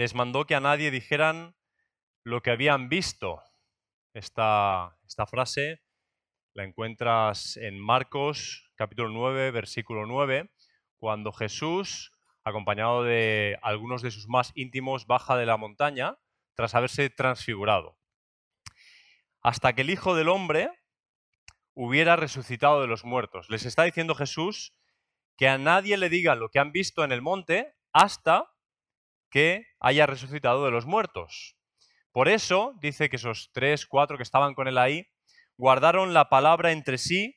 les mandó que a nadie dijeran lo que habían visto. Esta, frase la encuentras en Marcos capítulo 9, versículo 9, cuando Jesús, acompañado de algunos de sus más íntimos, baja de la montaña tras haberse transfigurado. Hasta que el Hijo del Hombre hubiera resucitado de los muertos. Les está diciendo Jesús que a nadie le digan lo que han visto en el monte hasta que haya resucitado de los muertos. Por eso dice que esos tres, cuatro que estaban con él ahí, guardaron la palabra entre sí,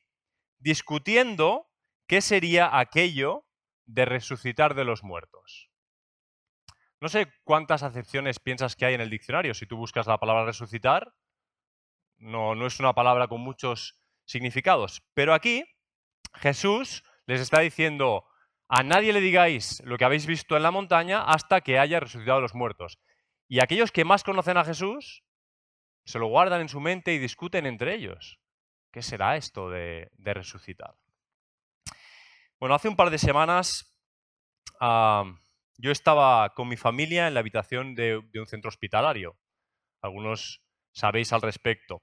discutiendo qué sería aquello de resucitar de los muertos. No sé cuántas acepciones piensas que hay en el diccionario. Si tú buscas la palabra resucitar, no, no es una palabra con muchos significados. Pero aquí Jesús les está diciendo, a nadie le digáis lo que habéis visto en la montaña hasta que haya resucitado los muertos. Y aquellos que más conocen a Jesús se lo guardan en su mente y discuten entre ellos. ¿Qué será esto de, resucitar? Bueno, hace un par de semanas yo estaba con mi familia en la habitación de, de un centro hospitalario. Algunos sabéis al respecto.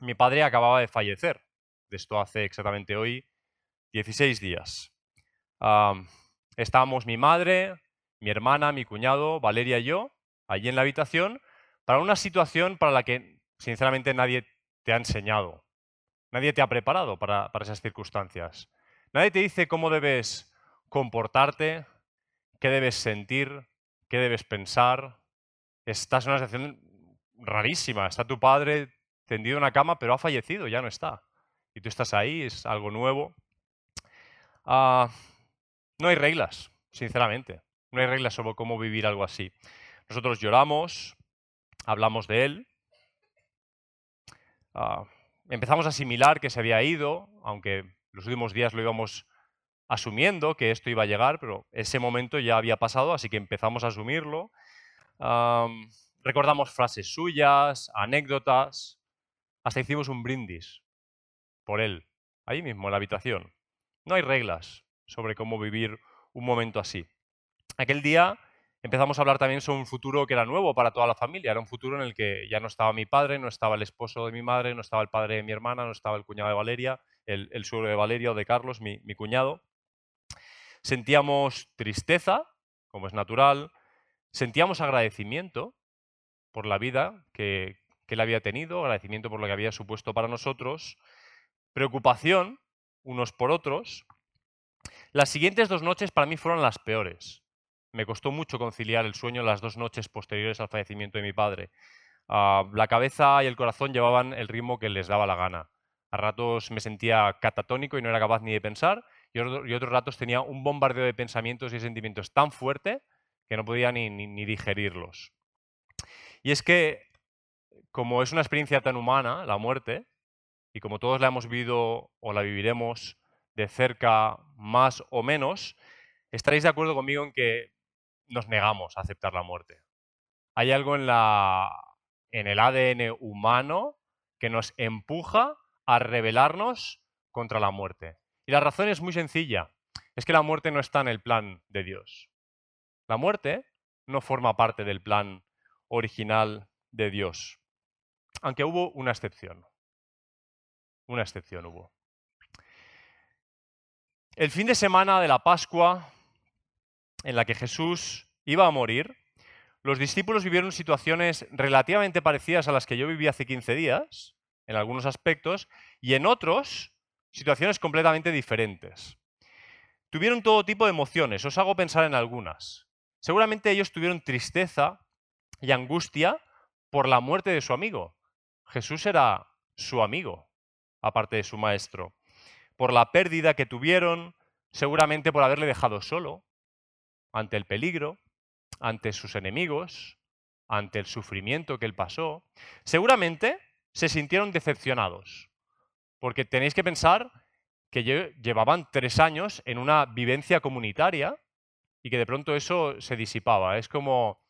Mi padre acababa de fallecer. De esto hace exactamente hoy 16 días. Estábamos mi madre, mi hermana, mi cuñado, Valeria y yo, allí en la habitación, para una situación para la que, sinceramente, nadie te ha enseñado. Nadie te ha preparado para, para esas circunstancias. Nadie te dice cómo debes comportarte, qué debes sentir, qué debes pensar. Estás en una situación rarísima. Está tu padre tendido en una cama, pero ha fallecido, ya no está. Y tú estás ahí, es algo nuevo. Ah, no hay reglas, sinceramente. No hay reglas sobre cómo vivir algo así. Nosotros lloramos, hablamos de él, ah, empezamos a asimilar que se había ido, aunque los últimos días lo íbamos asumiendo que esto iba a llegar, pero ese momento ya había pasado, así que empezamos a asumirlo. recordamos frases suyas, anécdotas, hasta hicimos un brindis por él, ahí mismo, en la habitación. No hay reglas sobre cómo vivir un momento así. Aquel día empezamos a hablar también sobre un futuro que era nuevo para toda la familia. Era un futuro en el que ya no estaba mi padre, no estaba el esposo de mi madre, no estaba el padre de mi hermana, no estaba el cuñado de Valeria, el, el suegro de Valeria o de Carlos, mi, cuñado. Sentíamos tristeza, como es natural, sentíamos agradecimiento por la vida que, que él había tenido, agradecimiento por lo que había supuesto para nosotros, preocupación unos por otros. Las siguientes dos noches para mí fueron las peores. Me costó mucho conciliar el sueño las dos noches posteriores al fallecimiento de mi padre. Ah, la cabeza y el corazón llevaban el ritmo que les daba la gana. A ratos me sentía catatónico y no era capaz ni de pensar, y, otros ratos tenía un bombardeo de pensamientos y sentimientos tan fuerte que no podía ni, ni digerirlos. Y es que, como es una experiencia tan humana, la muerte, y como todos la hemos vivido o la viviremos de cerca más o menos, estaréis de acuerdo conmigo en que nos negamos a aceptar la muerte. Hay algo en, la, en el ADN humano que nos empuja a rebelarnos contra la muerte. Y la razón es muy sencilla. Es que la muerte no está en el plan de Dios. La muerte no forma parte del plan original de Dios. Aunque hubo una excepción. Una excepción hubo. El fin de semana de la Pascua, en la que Jesús iba a morir, los discípulos vivieron situaciones relativamente parecidas a las que yo viví hace 15 días, en algunos aspectos, y en otros, situaciones completamente diferentes. Tuvieron todo tipo de emociones, os hago pensar en algunas. Seguramente ellos tuvieron tristeza y angustia por la muerte de su amigo. Jesús era su amigo aparte de su maestro. Por la pérdida que tuvieron, seguramente por haberle dejado solo, ante el peligro, ante sus enemigos, ante el sufrimiento que él pasó. Seguramente se sintieron decepcionados, porque tenéis que pensar que llevaban tres años en una vivencia comunitaria y que de pronto eso se disipaba. Es como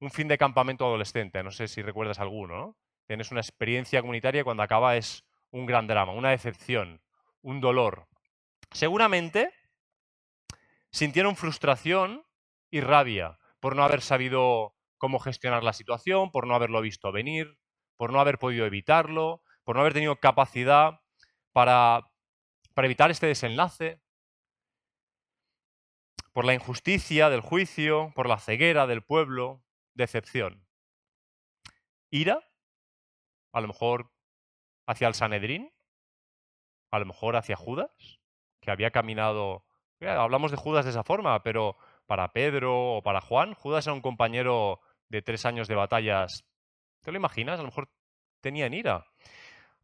un fin de campamento adolescente, no sé si recuerdas alguno, ¿no? Tienes una experiencia comunitaria cuando acaba es un gran drama, una decepción, un dolor. Seguramente sintieron frustración y rabia por no haber sabido cómo gestionar la situación, por no haberlo visto venir, por no haber podido evitarlo, por no haber tenido capacidad para, para evitar este desenlace, por la injusticia del juicio, por la ceguera del pueblo, decepción. Ira, a lo mejor hacia el Sanedrín, a lo mejor hacia Judas, que había caminado... Hablamos de Judas de esa forma, pero para Pedro o para Juan, Judas era un compañero de tres años de batallas. ¿Te lo imaginas? A lo mejor tenían ira.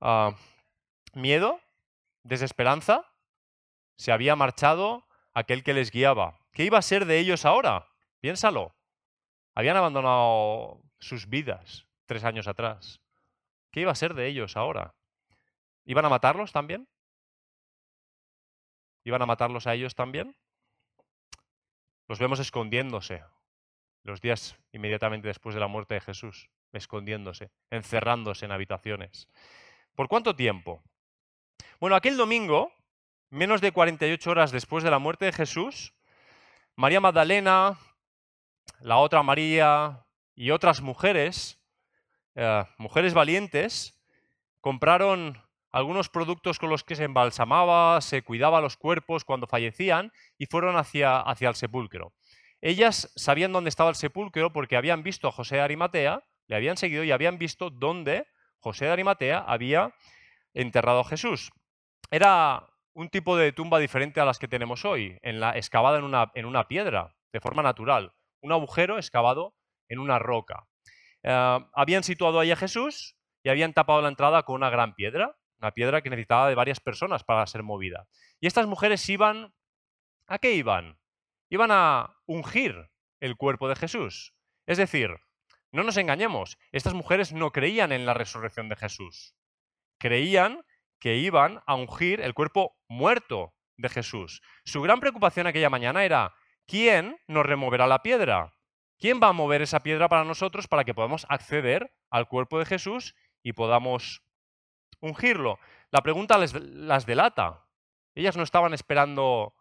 Ah, miedo, desesperanza, se había marchado aquel que les guiaba. ¿Qué iba a ser de ellos ahora? Piénsalo. Habían abandonado sus vidas tres años atrás. ¿Qué iba a ser de ellos ahora? ¿Iban a matarlos también? ¿Iban a matarlos a ellos también? Los vemos escondiéndose los días inmediatamente después de la muerte de Jesús, escondiéndose, encerrándose en habitaciones. ¿Por cuánto tiempo? Bueno, aquel domingo, menos de 48 horas después de la muerte de Jesús, María Magdalena, la otra María y otras mujeres, eh, mujeres valientes, compraron algunos productos con los que se embalsamaba, se cuidaba los cuerpos cuando fallecían y fueron hacia, hacia el sepulcro. Ellas sabían dónde estaba el sepulcro porque habían visto a José de Arimatea, le habían seguido y habían visto dónde José de Arimatea había enterrado a Jesús. Era un tipo de tumba diferente a las que tenemos hoy, en la, excavada en una, en una piedra, de forma natural, un agujero excavado en una roca. Eh, habían situado ahí a Jesús y habían tapado la entrada con una gran piedra, una piedra que necesitaba de varias personas para ser movida. Y estas mujeres iban, ¿a qué iban? iban a ungir el cuerpo de Jesús. Es decir, no nos engañemos, estas mujeres no creían en la resurrección de Jesús. Creían que iban a ungir el cuerpo muerto de Jesús. Su gran preocupación aquella mañana era, ¿quién nos removerá la piedra? ¿Quién va a mover esa piedra para nosotros para que podamos acceder al cuerpo de Jesús y podamos ungirlo? La pregunta las delata. Ellas no estaban esperando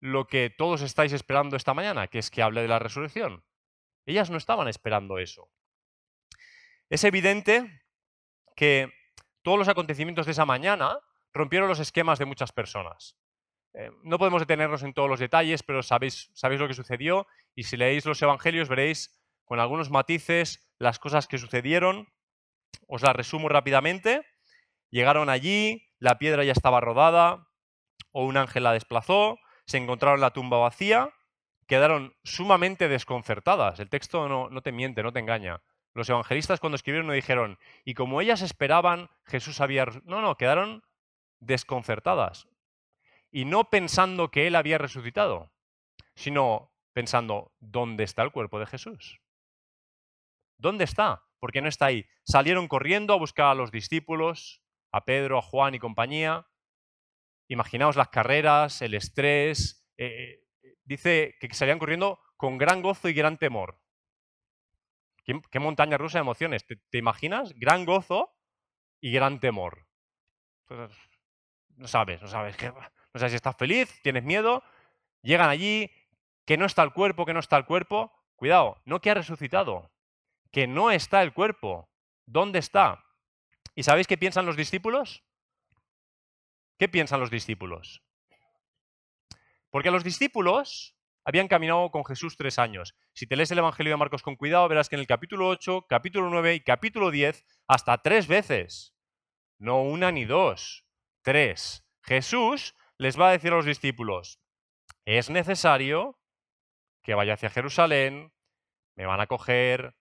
lo que todos estáis esperando esta mañana, que es que hable de la resurrección. Ellas no estaban esperando eso. Es evidente que todos los acontecimientos de esa mañana rompieron los esquemas de muchas personas. Eh, no podemos detenernos en todos los detalles, pero sabéis, sabéis lo que sucedió y si leéis los evangelios veréis con algunos matices las cosas que sucedieron. Os las resumo rápidamente. Llegaron allí, la piedra ya estaba rodada o un ángel la desplazó, se encontraron la tumba vacía, quedaron sumamente desconcertadas. El texto no, te miente, no te engaña. Los evangelistas cuando escribieron no dijeron, y como ellas esperaban, Jesús había... No, no, quedaron desconcertadas. Y no pensando que Él había resucitado, sino pensando, ¿dónde está el cuerpo de Jesús? ¿Dónde está? ¿Por qué no está ahí? Salieron corriendo a buscar a los discípulos, a Pedro, a Juan y compañía, Imaginaos las carreras, el estrés. Eh, eh, dice que salían corriendo con gran gozo y gran temor. ¿Qué, montaña rusa de emociones? ¿Te, imaginas? Gran gozo y gran temor. No sabes, no sabes. No sabes si estás feliz, tienes miedo. Llegan allí, que no está el cuerpo, que no está el cuerpo. Cuidado, no que ha resucitado, que no está el cuerpo. ¿Dónde está? ¿Y sabéis qué piensan los discípulos? ¿Qué piensan los discípulos? Porque los discípulos habían caminado con Jesús tres años. Si te lees el Evangelio de Marcos con cuidado, verás que en el capítulo 8, capítulo 9 y capítulo 10, hasta tres veces, no una ni dos, tres, Jesús les va a decir a los discípulos, es necesario que vaya hacia Jerusalén, me van a coger,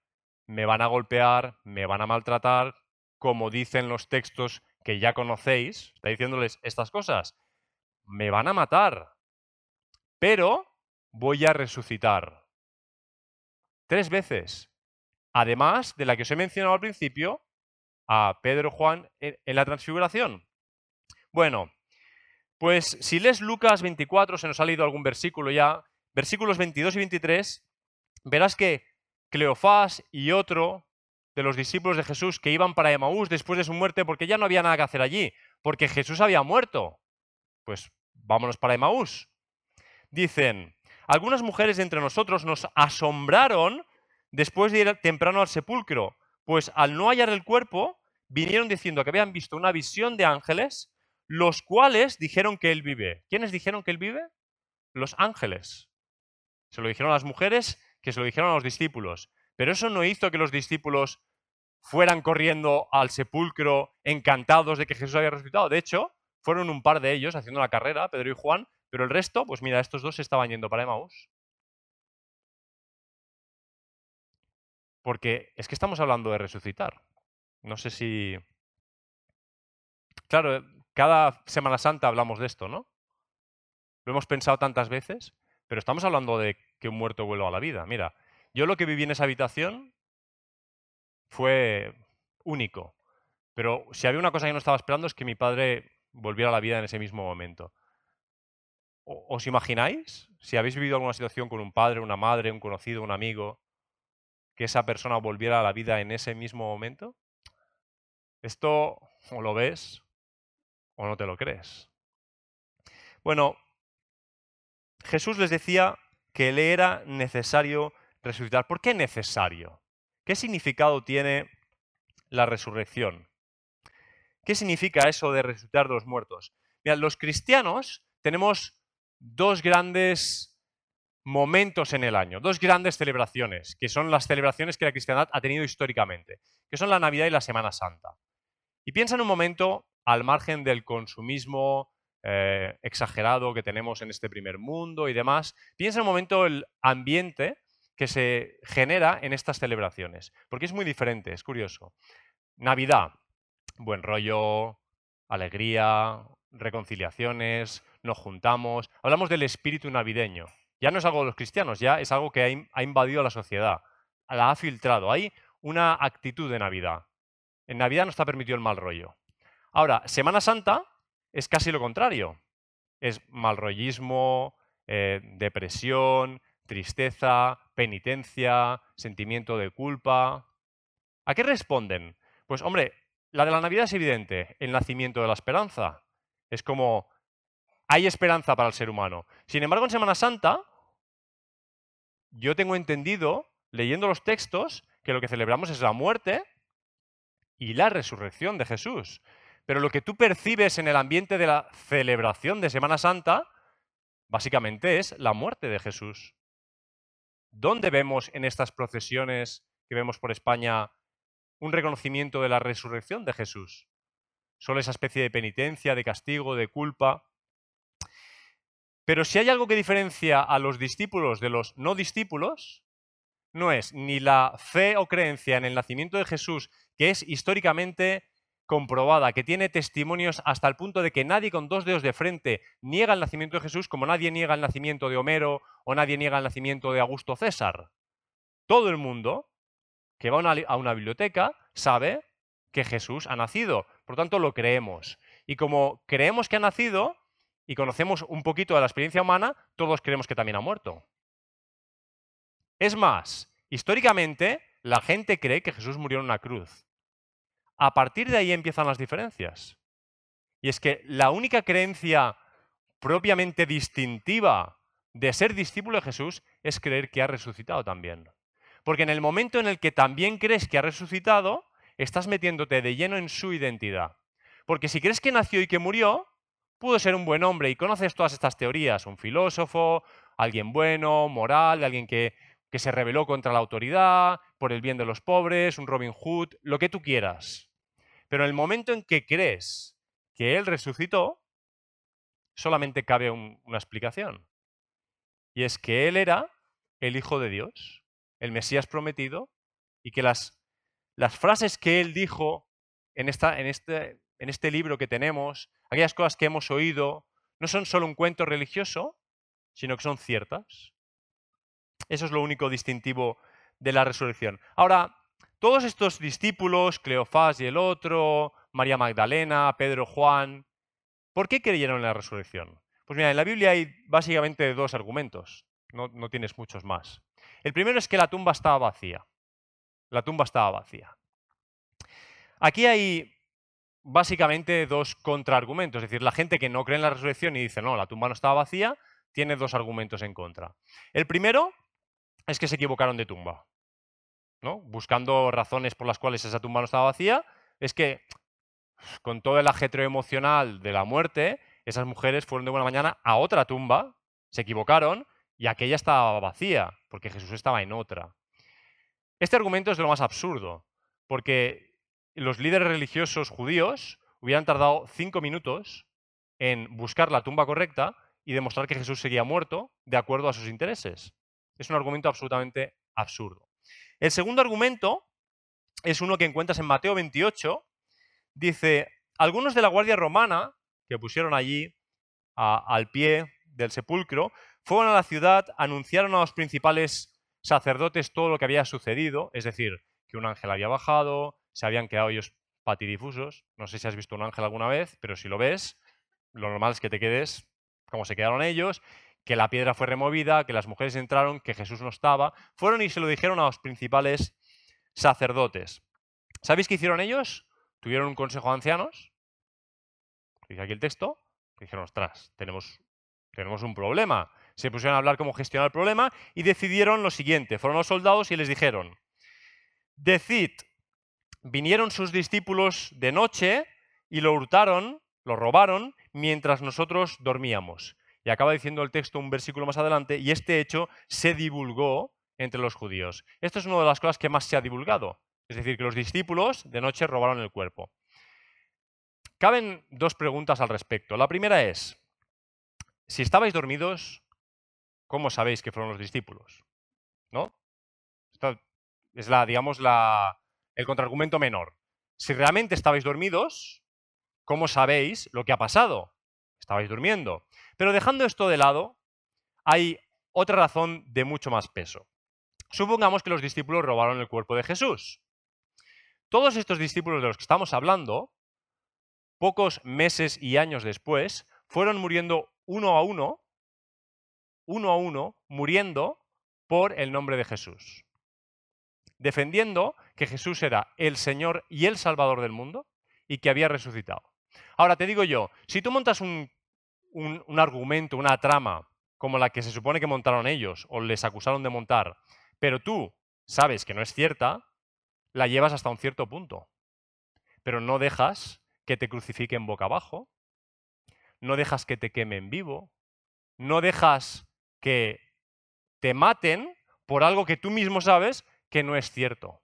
me van a golpear, me van a maltratar, como dicen los textos que ya conocéis, está diciéndoles estas cosas. Me van a matar, pero voy a resucitar. Tres veces. Además de la que os he mencionado al principio, a Pedro Juan en, la transfiguración. Bueno, pues si lees Lucas 24, se nos ha leído algún versículo ya, versículos 22 y 23, verás que Cleofás y otro de los discípulos de Jesús que iban para Emaús después de su muerte porque ya no había nada que hacer allí, porque Jesús había muerto. Pues vámonos para Emaús. Dicen, algunas mujeres entre nosotros nos asombraron después de ir temprano al sepulcro? Pues al no hallar el cuerpo, vinieron diciendo que habían visto una visión de ángeles, los cuales dijeron que él vive. ¿Quiénes dijeron que él vive? Los ángeles. Se lo dijeron a las mujeres, que se lo dijeron a los discípulos. Pero eso no hizo que los discípulos fueran corriendo al sepulcro encantados de que Jesús había resucitado. De hecho, fueron un par de ellos haciendo la carrera, Pedro y Juan, pero el resto, pues mira, estos dos estaban yendo para Emmaus. Porque es que estamos hablando de resucitar. No sé si... Claro, cada Semana Santa hablamos de esto, ¿no? Lo hemos pensado tantas veces, pero estamos hablando de que un muerto vuelva a la vida. Mira, yo lo que viví en esa habitación fue único. Pero si había una cosa que no estaba esperando es que mi padre volviera a la vida en ese mismo momento. ¿Os imagináis? Si habéis vivido alguna situación con un padre, una madre, un conocido, un amigo, que esa persona volviera a la vida en ese mismo momento? Esto o lo ves o no te lo crees. Bueno, Jesús les decía que le era necesario resucitar. ¿Por qué necesario? ¿Qué significado tiene la resurrección? ¿Qué significa eso de resucitar de los muertos? Mira, los cristianos tenemos dos grandes momentos en el año, dos grandes celebraciones, que son las celebraciones que la cristiandad ha tenido históricamente, que son la Navidad y la Semana Santa. Y piensa en un momento al margen del consumismo eh, exagerado que tenemos en este primer mundo y demás, piensa en un momento el ambiente que se genera en estas celebraciones, porque es muy diferente, es curioso. Navidad, buen rollo, alegría, reconciliaciones, nos juntamos, hablamos del espíritu navideño. Ya no es algo de los cristianos, ya es algo que ha invadido la sociedad, la ha filtrado. Hay una actitud de Navidad. En Navidad no está permitido el mal rollo. Ahora, Semana Santa es casi lo contrario. Es mal rollismo, eh, depresión, tristeza, penitencia, sentimiento de culpa. ¿A qué responden? Pues hombre, la de la Navidad es evidente, el nacimiento de la esperanza. Es como, hay esperanza para el ser humano. Sin embargo, en Semana Santa, yo tengo entendido, leyendo los textos, que lo que celebramos es la muerte y la resurrección de Jesús. Pero lo que tú percibes en el ambiente de la celebración de Semana Santa, básicamente es la muerte de Jesús. ¿Dónde vemos en estas procesiones que vemos por España un reconocimiento de la resurrección de Jesús. Solo esa especie de penitencia, de castigo, de culpa. Pero si hay algo que diferencia a los discípulos de los no discípulos, no es ni la fe o creencia en el nacimiento de Jesús, que es históricamente comprobada, que tiene testimonios hasta el punto de que nadie con dos dedos de frente niega el nacimiento de Jesús, como nadie niega el nacimiento de Homero o nadie niega el nacimiento de Augusto César. Todo el mundo que va a una, biblioteca sabe que Jesús ha nacido. Por lo tanto, lo creemos. Y como creemos que ha nacido y conocemos un poquito de la experiencia humana, todos creemos que también ha muerto. Es más, históricamente la gente cree que Jesús murió en una cruz. A partir de ahí empiezan las diferencias. Y es que la única creencia propiamente distintiva de ser discípulo de Jesús es creer que ha resucitado también. Porque en el momento en el que también crees que ha resucitado, estás metiéndote de lleno en su identidad. Porque si crees que nació y que murió, pudo ser un buen hombre y conoces todas estas teorías, un filósofo, alguien bueno, moral, alguien que, que se rebeló contra la autoridad, por el bien de los pobres, un Robin Hood, lo que tú quieras. Pero en el momento en que crees que Él resucitó, solamente cabe una explicación. Y es que Él era el Hijo de Dios el Mesías prometido y que las, frases que él dijo en, esta, en, este, en este libro que tenemos, aquellas cosas que hemos oído, no son solo un cuento religioso, sino que son ciertas. Eso es lo único distintivo de la resurrección. Ahora, todos estos discípulos, Cleofás y el otro, María Magdalena, Pedro, Juan, ¿por qué creyeron en la resurrección? Pues mira, en la Biblia hay básicamente dos argumentos, no, no tienes muchos más. El primero es que la tumba estaba vacía. La tumba estaba vacía. Aquí hay básicamente dos contraargumentos. Es decir, la gente que no cree en la resurrección y dice, no, la tumba no estaba vacía, tiene dos argumentos en contra. El primero es que se equivocaron de tumba. ¿no? buscando razones por las cuales esa tumba no estaba vacía, es que con todo el ajetreo emocional de la muerte, esas mujeres fueron de buena mañana a otra tumba, se equivocaron y aquella estaba vacía, porque Jesús estaba en otra. Este argumento es lo más absurdo, porque los líderes religiosos judíos hubieran tardado cinco minutos en buscar la tumba correcta y demostrar que Jesús seguía muerto de acuerdo a sus intereses. Es un argumento absolutamente absurdo. El segundo argumento es uno que encuentras en Mateo 28. Dice, algunos de la Guardia Romana que pusieron allí al pie del sepulcro, fueron a la ciudad, anunciaron a los principales sacerdotes todo lo que había sucedido, es decir, que un ángel había bajado, se habían quedado ellos patidifusos. No sé si has visto un ángel alguna vez, pero si lo ves, lo normal es que te quedes como se quedaron ellos, que la piedra fue removida, que las mujeres entraron, que Jesús no estaba. Fueron y se lo dijeron a los principales sacerdotes. ¿Sabéis qué hicieron ellos? Tuvieron un consejo de ancianos. Dice aquí el texto. Dijeron, ostras, tenemos, tenemos un problema. Se pusieron a hablar cómo gestionar el problema y decidieron lo siguiente. Fueron los soldados y les dijeron, decid, vinieron sus discípulos de noche y lo hurtaron, lo robaron, mientras nosotros dormíamos. Y acaba diciendo el texto un versículo más adelante, y este hecho se divulgó entre los judíos. Esto es una de las cosas que más se ha divulgado. Es decir, que los discípulos de noche robaron el cuerpo. Caben dos preguntas al respecto. La primera es, si estabais dormidos, ¿cómo sabéis que fueron los discípulos? ¿No? es la, digamos, la, el contraargumento menor. Si realmente estabais dormidos, ¿cómo sabéis lo que ha pasado? Estabais durmiendo. Pero dejando esto de lado, hay otra razón de mucho más peso. Supongamos que los discípulos robaron el cuerpo de Jesús. Todos estos discípulos de los que estamos hablando, pocos meses y años después, fueron muriendo uno a uno, uno a uno, muriendo por el nombre de Jesús defendiendo que Jesús era el Señor y el Salvador del mundo y que había resucitado. Ahora te digo yo, si tú montas un, argumento, una trama como la que se supone que montaron ellos o les acusaron de montar, pero tú sabes que no es cierta, la llevas hasta un cierto punto. Pero no dejas que te crucifiquen boca abajo, no dejas que te quemen vivo, no dejas que te maten por algo que tú mismo sabes que no es cierto.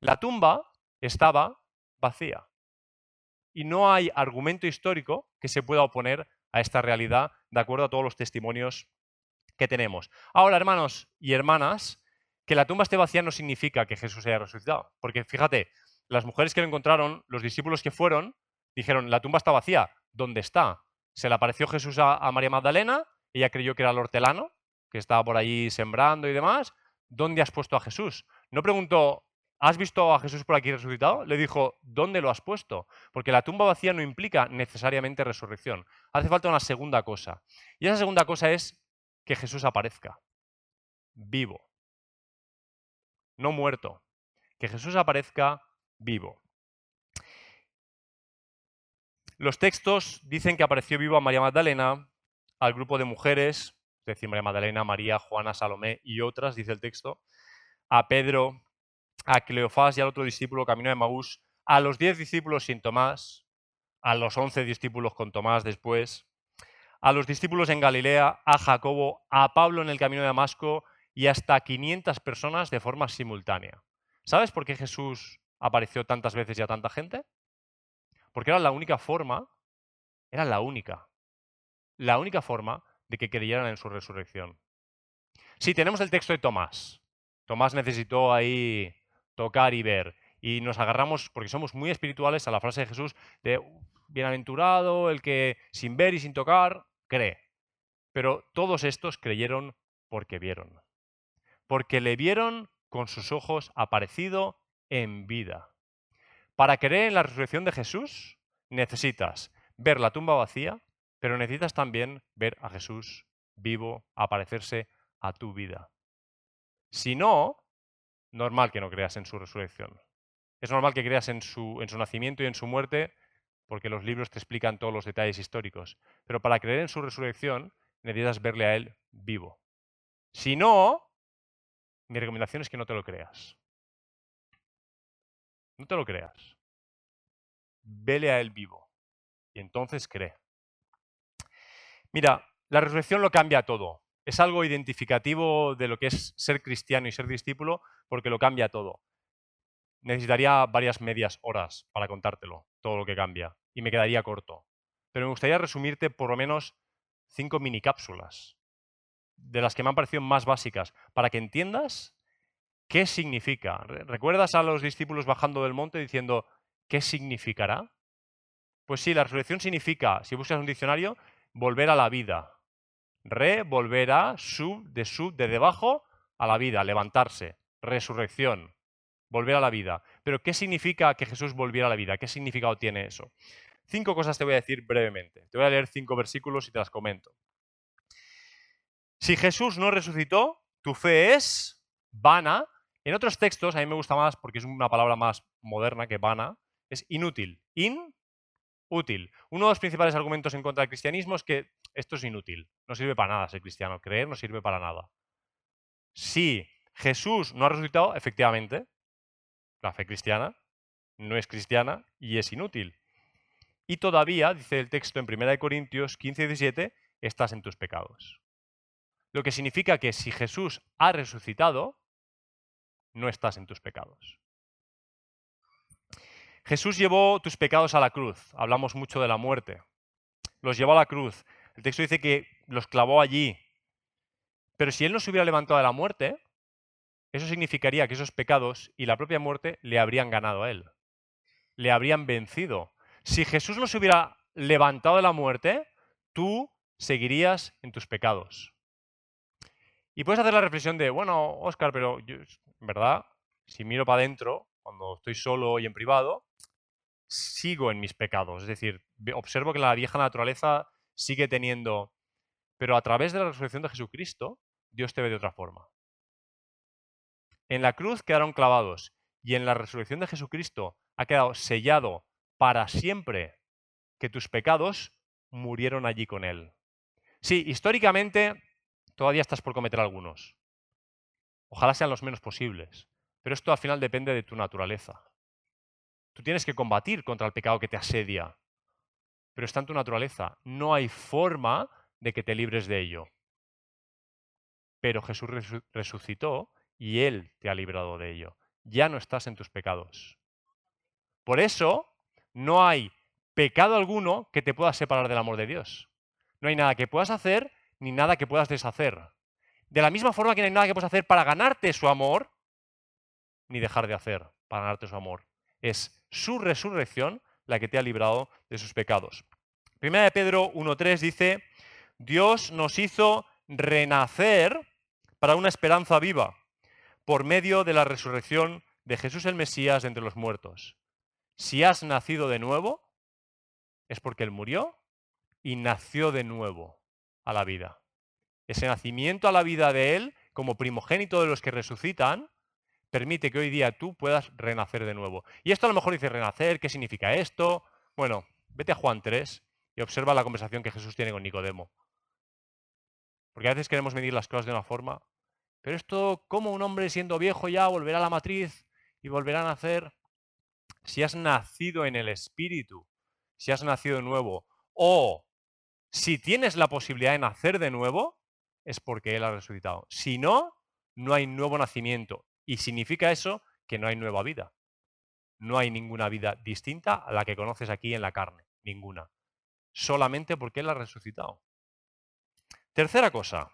La tumba estaba vacía. Y no hay argumento histórico que se pueda oponer a esta realidad de acuerdo a todos los testimonios que tenemos. Ahora, hermanos y hermanas, que la tumba esté vacía no significa que Jesús haya resucitado. Porque fíjate, las mujeres que lo encontraron, los discípulos que fueron, dijeron, la tumba está vacía. ¿Dónde está? Se le apareció Jesús a, a María Magdalena, ella creyó que era el hortelano, que estaba por allí sembrando y demás, ¿dónde has puesto a Jesús? No preguntó, ¿has visto a Jesús por aquí resucitado? Le dijo, ¿dónde lo has puesto? Porque la tumba vacía no implica necesariamente resurrección. Hace falta una segunda cosa. Y esa segunda cosa es que Jesús aparezca, vivo, no muerto. Que Jesús aparezca vivo. Los textos dicen que apareció vivo a María Magdalena, al grupo de mujeres es decir, María Magdalena, María, Juana, Salomé y otras, dice el texto, a Pedro, a Cleofás y al otro discípulo camino de Maús, a los diez discípulos sin Tomás, a los once discípulos con Tomás después, a los discípulos en Galilea, a Jacobo, a Pablo en el camino de Damasco y hasta 500 personas de forma simultánea. ¿Sabes por qué Jesús apareció tantas veces y a tanta gente? Porque era la única forma, era la única, la única forma de que creyeran en su resurrección. Sí, tenemos el texto de Tomás. Tomás necesitó ahí tocar y ver. Y nos agarramos, porque somos muy espirituales, a la frase de Jesús de bienaventurado el que sin ver y sin tocar cree. Pero todos estos creyeron porque vieron. Porque le vieron con sus ojos aparecido en vida. Para creer en la resurrección de Jesús necesitas ver la tumba vacía, pero necesitas también ver a Jesús vivo, aparecerse a tu vida. Si no, normal que no creas en su resurrección. Es normal que creas en su, en su nacimiento y en su muerte, porque los libros te explican todos los detalles históricos. Pero para creer en su resurrección, necesitas verle a Él vivo. Si no, mi recomendación es que no te lo creas. No te lo creas. Vele a Él vivo. Y entonces cree. Mira, la resurrección lo cambia todo. Es algo identificativo de lo que es ser cristiano y ser discípulo porque lo cambia todo. Necesitaría varias medias horas para contártelo, todo lo que cambia, y me quedaría corto. Pero me gustaría resumirte por lo menos cinco mini cápsulas, de las que me han parecido más básicas, para que entiendas qué significa. ¿Recuerdas a los discípulos bajando del monte diciendo, ¿qué significará? Pues sí, la resurrección significa, si buscas un diccionario, volver a la vida. Re, volver a, sub, de sub, de debajo a la vida, levantarse. Resurrección, volver a la vida. Pero ¿qué significa que Jesús volviera a la vida? ¿Qué significado tiene eso? Cinco cosas te voy a decir brevemente. Te voy a leer cinco versículos y te las comento. Si Jesús no resucitó, tu fe es vana. En otros textos, a mí me gusta más porque es una palabra más moderna que vana, es inútil. In útil. Uno de los principales argumentos en contra del cristianismo es que esto es inútil. No sirve para nada ser cristiano. Creer no sirve para nada. Si Jesús no ha resucitado, efectivamente, la fe cristiana no es cristiana y es inútil. Y todavía, dice el texto en 1 Corintios 15 y 17, estás en tus pecados. Lo que significa que si Jesús ha resucitado, no estás en tus pecados. Jesús llevó tus pecados a la cruz. Hablamos mucho de la muerte. Los llevó a la cruz. El texto dice que los clavó allí. Pero si Él no se hubiera levantado de la muerte, eso significaría que esos pecados y la propia muerte le habrían ganado a Él. Le habrían vencido. Si Jesús no se hubiera levantado de la muerte, tú seguirías en tus pecados. Y puedes hacer la reflexión de, bueno, Oscar, pero yo, verdad, si miro para adentro, cuando estoy solo y en privado, sigo en mis pecados. Es decir, observo que la vieja naturaleza sigue teniendo... Pero a través de la resurrección de Jesucristo, Dios te ve de otra forma. En la cruz quedaron clavados y en la resurrección de Jesucristo ha quedado sellado para siempre que tus pecados murieron allí con Él. Sí, históricamente todavía estás por cometer algunos. Ojalá sean los menos posibles. Pero esto al final depende de tu naturaleza. Tú tienes que combatir contra el pecado que te asedia, pero está en tu naturaleza. No hay forma de que te libres de ello. Pero Jesús resucitó y Él te ha librado de ello. Ya no estás en tus pecados. Por eso no hay pecado alguno que te pueda separar del amor de Dios. No hay nada que puedas hacer ni nada que puedas deshacer. De la misma forma que no hay nada que puedas hacer para ganarte su amor, ni dejar de hacer para ganarte su amor. Es su resurrección la que te ha librado de sus pecados. Primera de Pedro 1.3 dice, Dios nos hizo renacer para una esperanza viva por medio de la resurrección de Jesús el Mesías entre los muertos. Si has nacido de nuevo, es porque Él murió y nació de nuevo a la vida. Ese nacimiento a la vida de Él, como primogénito de los que resucitan, permite que hoy día tú puedas renacer de nuevo. Y esto a lo mejor dice renacer, ¿qué significa esto? Bueno, vete a Juan 3 y observa la conversación que Jesús tiene con Nicodemo. Porque a veces queremos medir las cosas de una forma, pero esto, ¿cómo un hombre siendo viejo ya volverá a la matriz y volverá a nacer? Si has nacido en el Espíritu, si has nacido de nuevo, o si tienes la posibilidad de nacer de nuevo, es porque Él ha resucitado. Si no, no hay nuevo nacimiento. Y significa eso que no hay nueva vida. No hay ninguna vida distinta a la que conoces aquí en la carne. Ninguna. Solamente porque Él ha resucitado. Tercera cosa.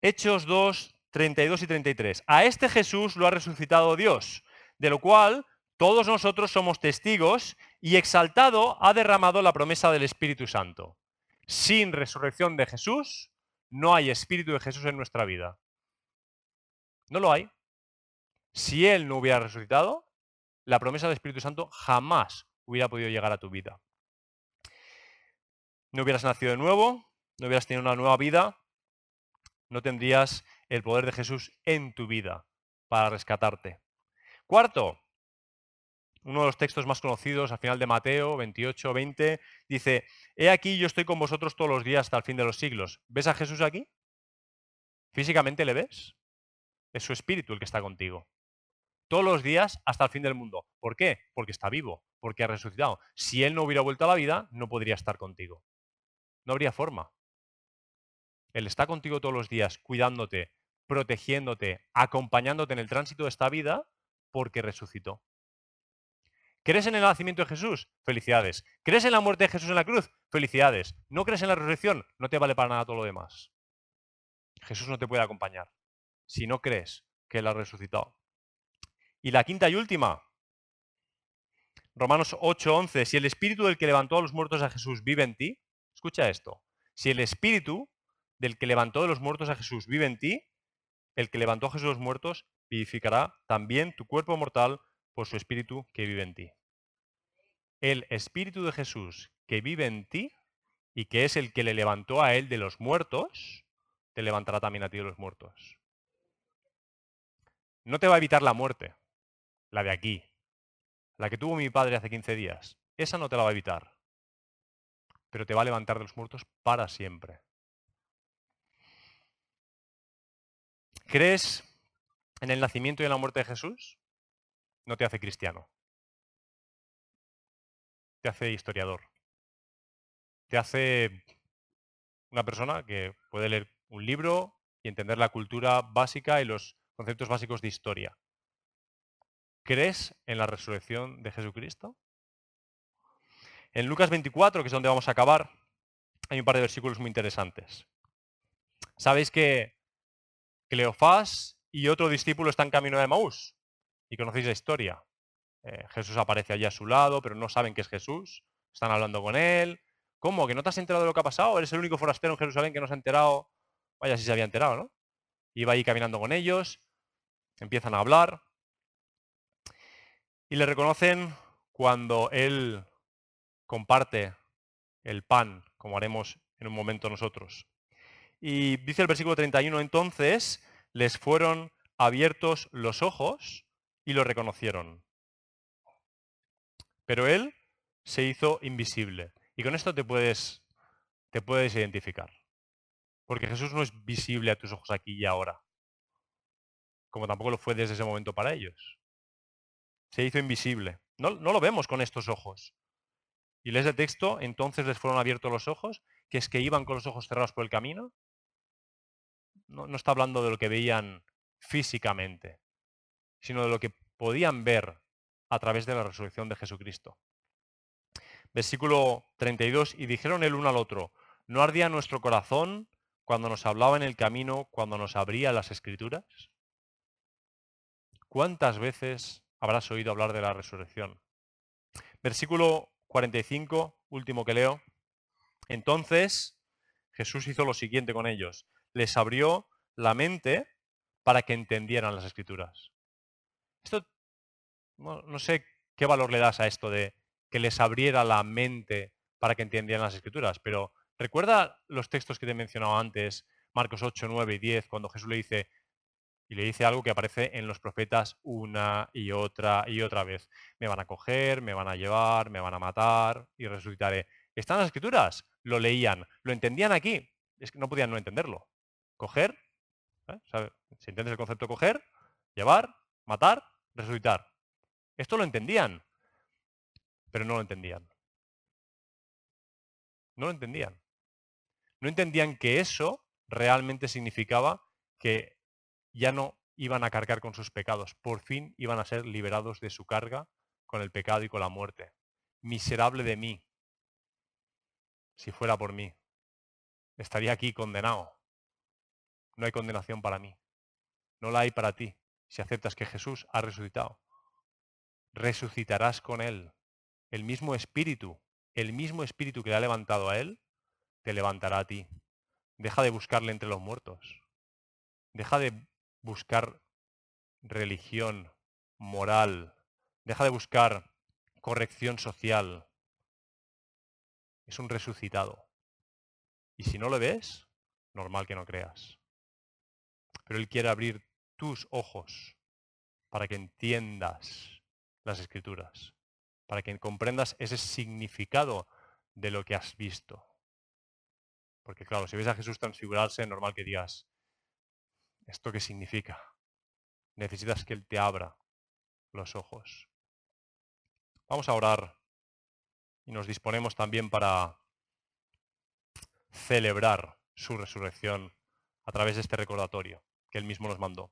Hechos 2, 32 y 33. A este Jesús lo ha resucitado Dios, de lo cual todos nosotros somos testigos y exaltado ha derramado la promesa del Espíritu Santo. Sin resurrección de Jesús, no hay Espíritu de Jesús en nuestra vida. No lo hay. Si Él no hubiera resucitado, la promesa del Espíritu Santo jamás hubiera podido llegar a tu vida. No hubieras nacido de nuevo, no hubieras tenido una nueva vida, no tendrías el poder de Jesús en tu vida para rescatarte. Cuarto, uno de los textos más conocidos al final de Mateo 28, 20, dice, He aquí yo estoy con vosotros todos los días hasta el fin de los siglos. ¿Ves a Jesús aquí? ¿Físicamente le ves? Es su espíritu el que está contigo. Todos los días hasta el fin del mundo. ¿Por qué? Porque está vivo, porque ha resucitado. Si Él no hubiera vuelto a la vida, no podría estar contigo. No habría forma. Él está contigo todos los días, cuidándote, protegiéndote, acompañándote en el tránsito de esta vida, porque resucitó. ¿Crees en el nacimiento de Jesús? Felicidades. ¿Crees en la muerte de Jesús en la cruz? Felicidades. ¿No crees en la resurrección? No te vale para nada todo lo demás. Jesús no te puede acompañar si no crees que Él ha resucitado. Y la quinta y última, Romanos 8:11, si el espíritu del que levantó a los muertos a Jesús vive en ti, escucha esto, si el espíritu del que levantó de los muertos a Jesús vive en ti, el que levantó a Jesús de los muertos vivificará también tu cuerpo mortal por su espíritu que vive en ti. El espíritu de Jesús que vive en ti y que es el que le levantó a él de los muertos, te levantará también a ti de los muertos. No te va a evitar la muerte, la de aquí, la que tuvo mi padre hace 15 días. Esa no te la va a evitar, pero te va a levantar de los muertos para siempre. ¿Crees en el nacimiento y en la muerte de Jesús? no te hace cristiano. Te hace historiador. Te hace una persona que puede leer un libro y entender la cultura básica y los conceptos básicos de historia. ¿Crees en la resurrección de Jesucristo? En Lucas 24, que es donde vamos a acabar, hay un par de versículos muy interesantes. Sabéis que Cleofás y otro discípulo están camino de Maús y conocéis la historia. Eh, Jesús aparece allí a su lado, pero no saben que es Jesús. Están hablando con él. ¿Cómo? ¿Que no te has enterado de lo que ha pasado? ¿Eres el único forastero en Jerusalén que no se ha enterado? Vaya, si se había enterado, ¿no? Iba ahí caminando con ellos, empiezan a hablar y le reconocen cuando él comparte el pan, como haremos en un momento nosotros. Y dice el versículo 31, entonces les fueron abiertos los ojos y lo reconocieron. Pero él se hizo invisible. Y con esto te puedes, te puedes identificar. Porque Jesús no es visible a tus ojos aquí y ahora. Como tampoco lo fue desde ese momento para ellos. Se hizo invisible. No, no lo vemos con estos ojos. Y lees el texto, entonces les fueron abiertos los ojos, que es que iban con los ojos cerrados por el camino. No, no está hablando de lo que veían físicamente, sino de lo que podían ver a través de la resurrección de Jesucristo. Versículo 32, y dijeron el uno al otro, ¿no ardía nuestro corazón cuando nos hablaba en el camino, cuando nos abría las escrituras? ¿Cuántas veces habrás oído hablar de la resurrección? Versículo 45, último que leo. Entonces Jesús hizo lo siguiente con ellos. Les abrió la mente para que entendieran las escrituras. Esto, no, sé qué valor le das a esto de que les abriera la mente para que entendieran las escrituras, pero recuerda los textos que te he mencionado antes, Marcos 8, 9 y 10, cuando Jesús le dice, y le dice algo que aparece en los profetas una y otra y otra vez. Me van a coger, me van a llevar, me van a matar y resucitaré. ¿Están las escrituras? Lo leían, lo entendían aquí. Es que no podían no entenderlo. Coger, ¿eh? si entiendes el concepto coger, llevar, matar, resucitar. Esto lo entendían, pero no lo entendían. No lo entendían. No entendían que eso realmente significaba que ya no iban a cargar con sus pecados. Por fin iban a ser liberados de su carga con el pecado y con la muerte. Miserable de mí, si fuera por mí. Estaría aquí condenado. No hay condenación para mí. No la hay para ti si aceptas que Jesús ha resucitado. Resucitarás con Él. El mismo espíritu, el mismo espíritu que le ha levantado a Él, te levantará a ti. Deja de buscarle entre los muertos. Deja de buscar religión, moral. Deja de buscar corrección social. Es un resucitado. Y si no lo ves, normal que no creas. Pero Él quiere abrir tus ojos para que entiendas las escrituras, para que comprendas ese significado de lo que has visto. Porque claro, si ves a Jesús transfigurarse, normal que digas, ¿esto qué significa? necesitas que Él te abra los ojos. Vamos a orar y nos disponemos también para celebrar su resurrección a través de este recordatorio que Él mismo nos mandó.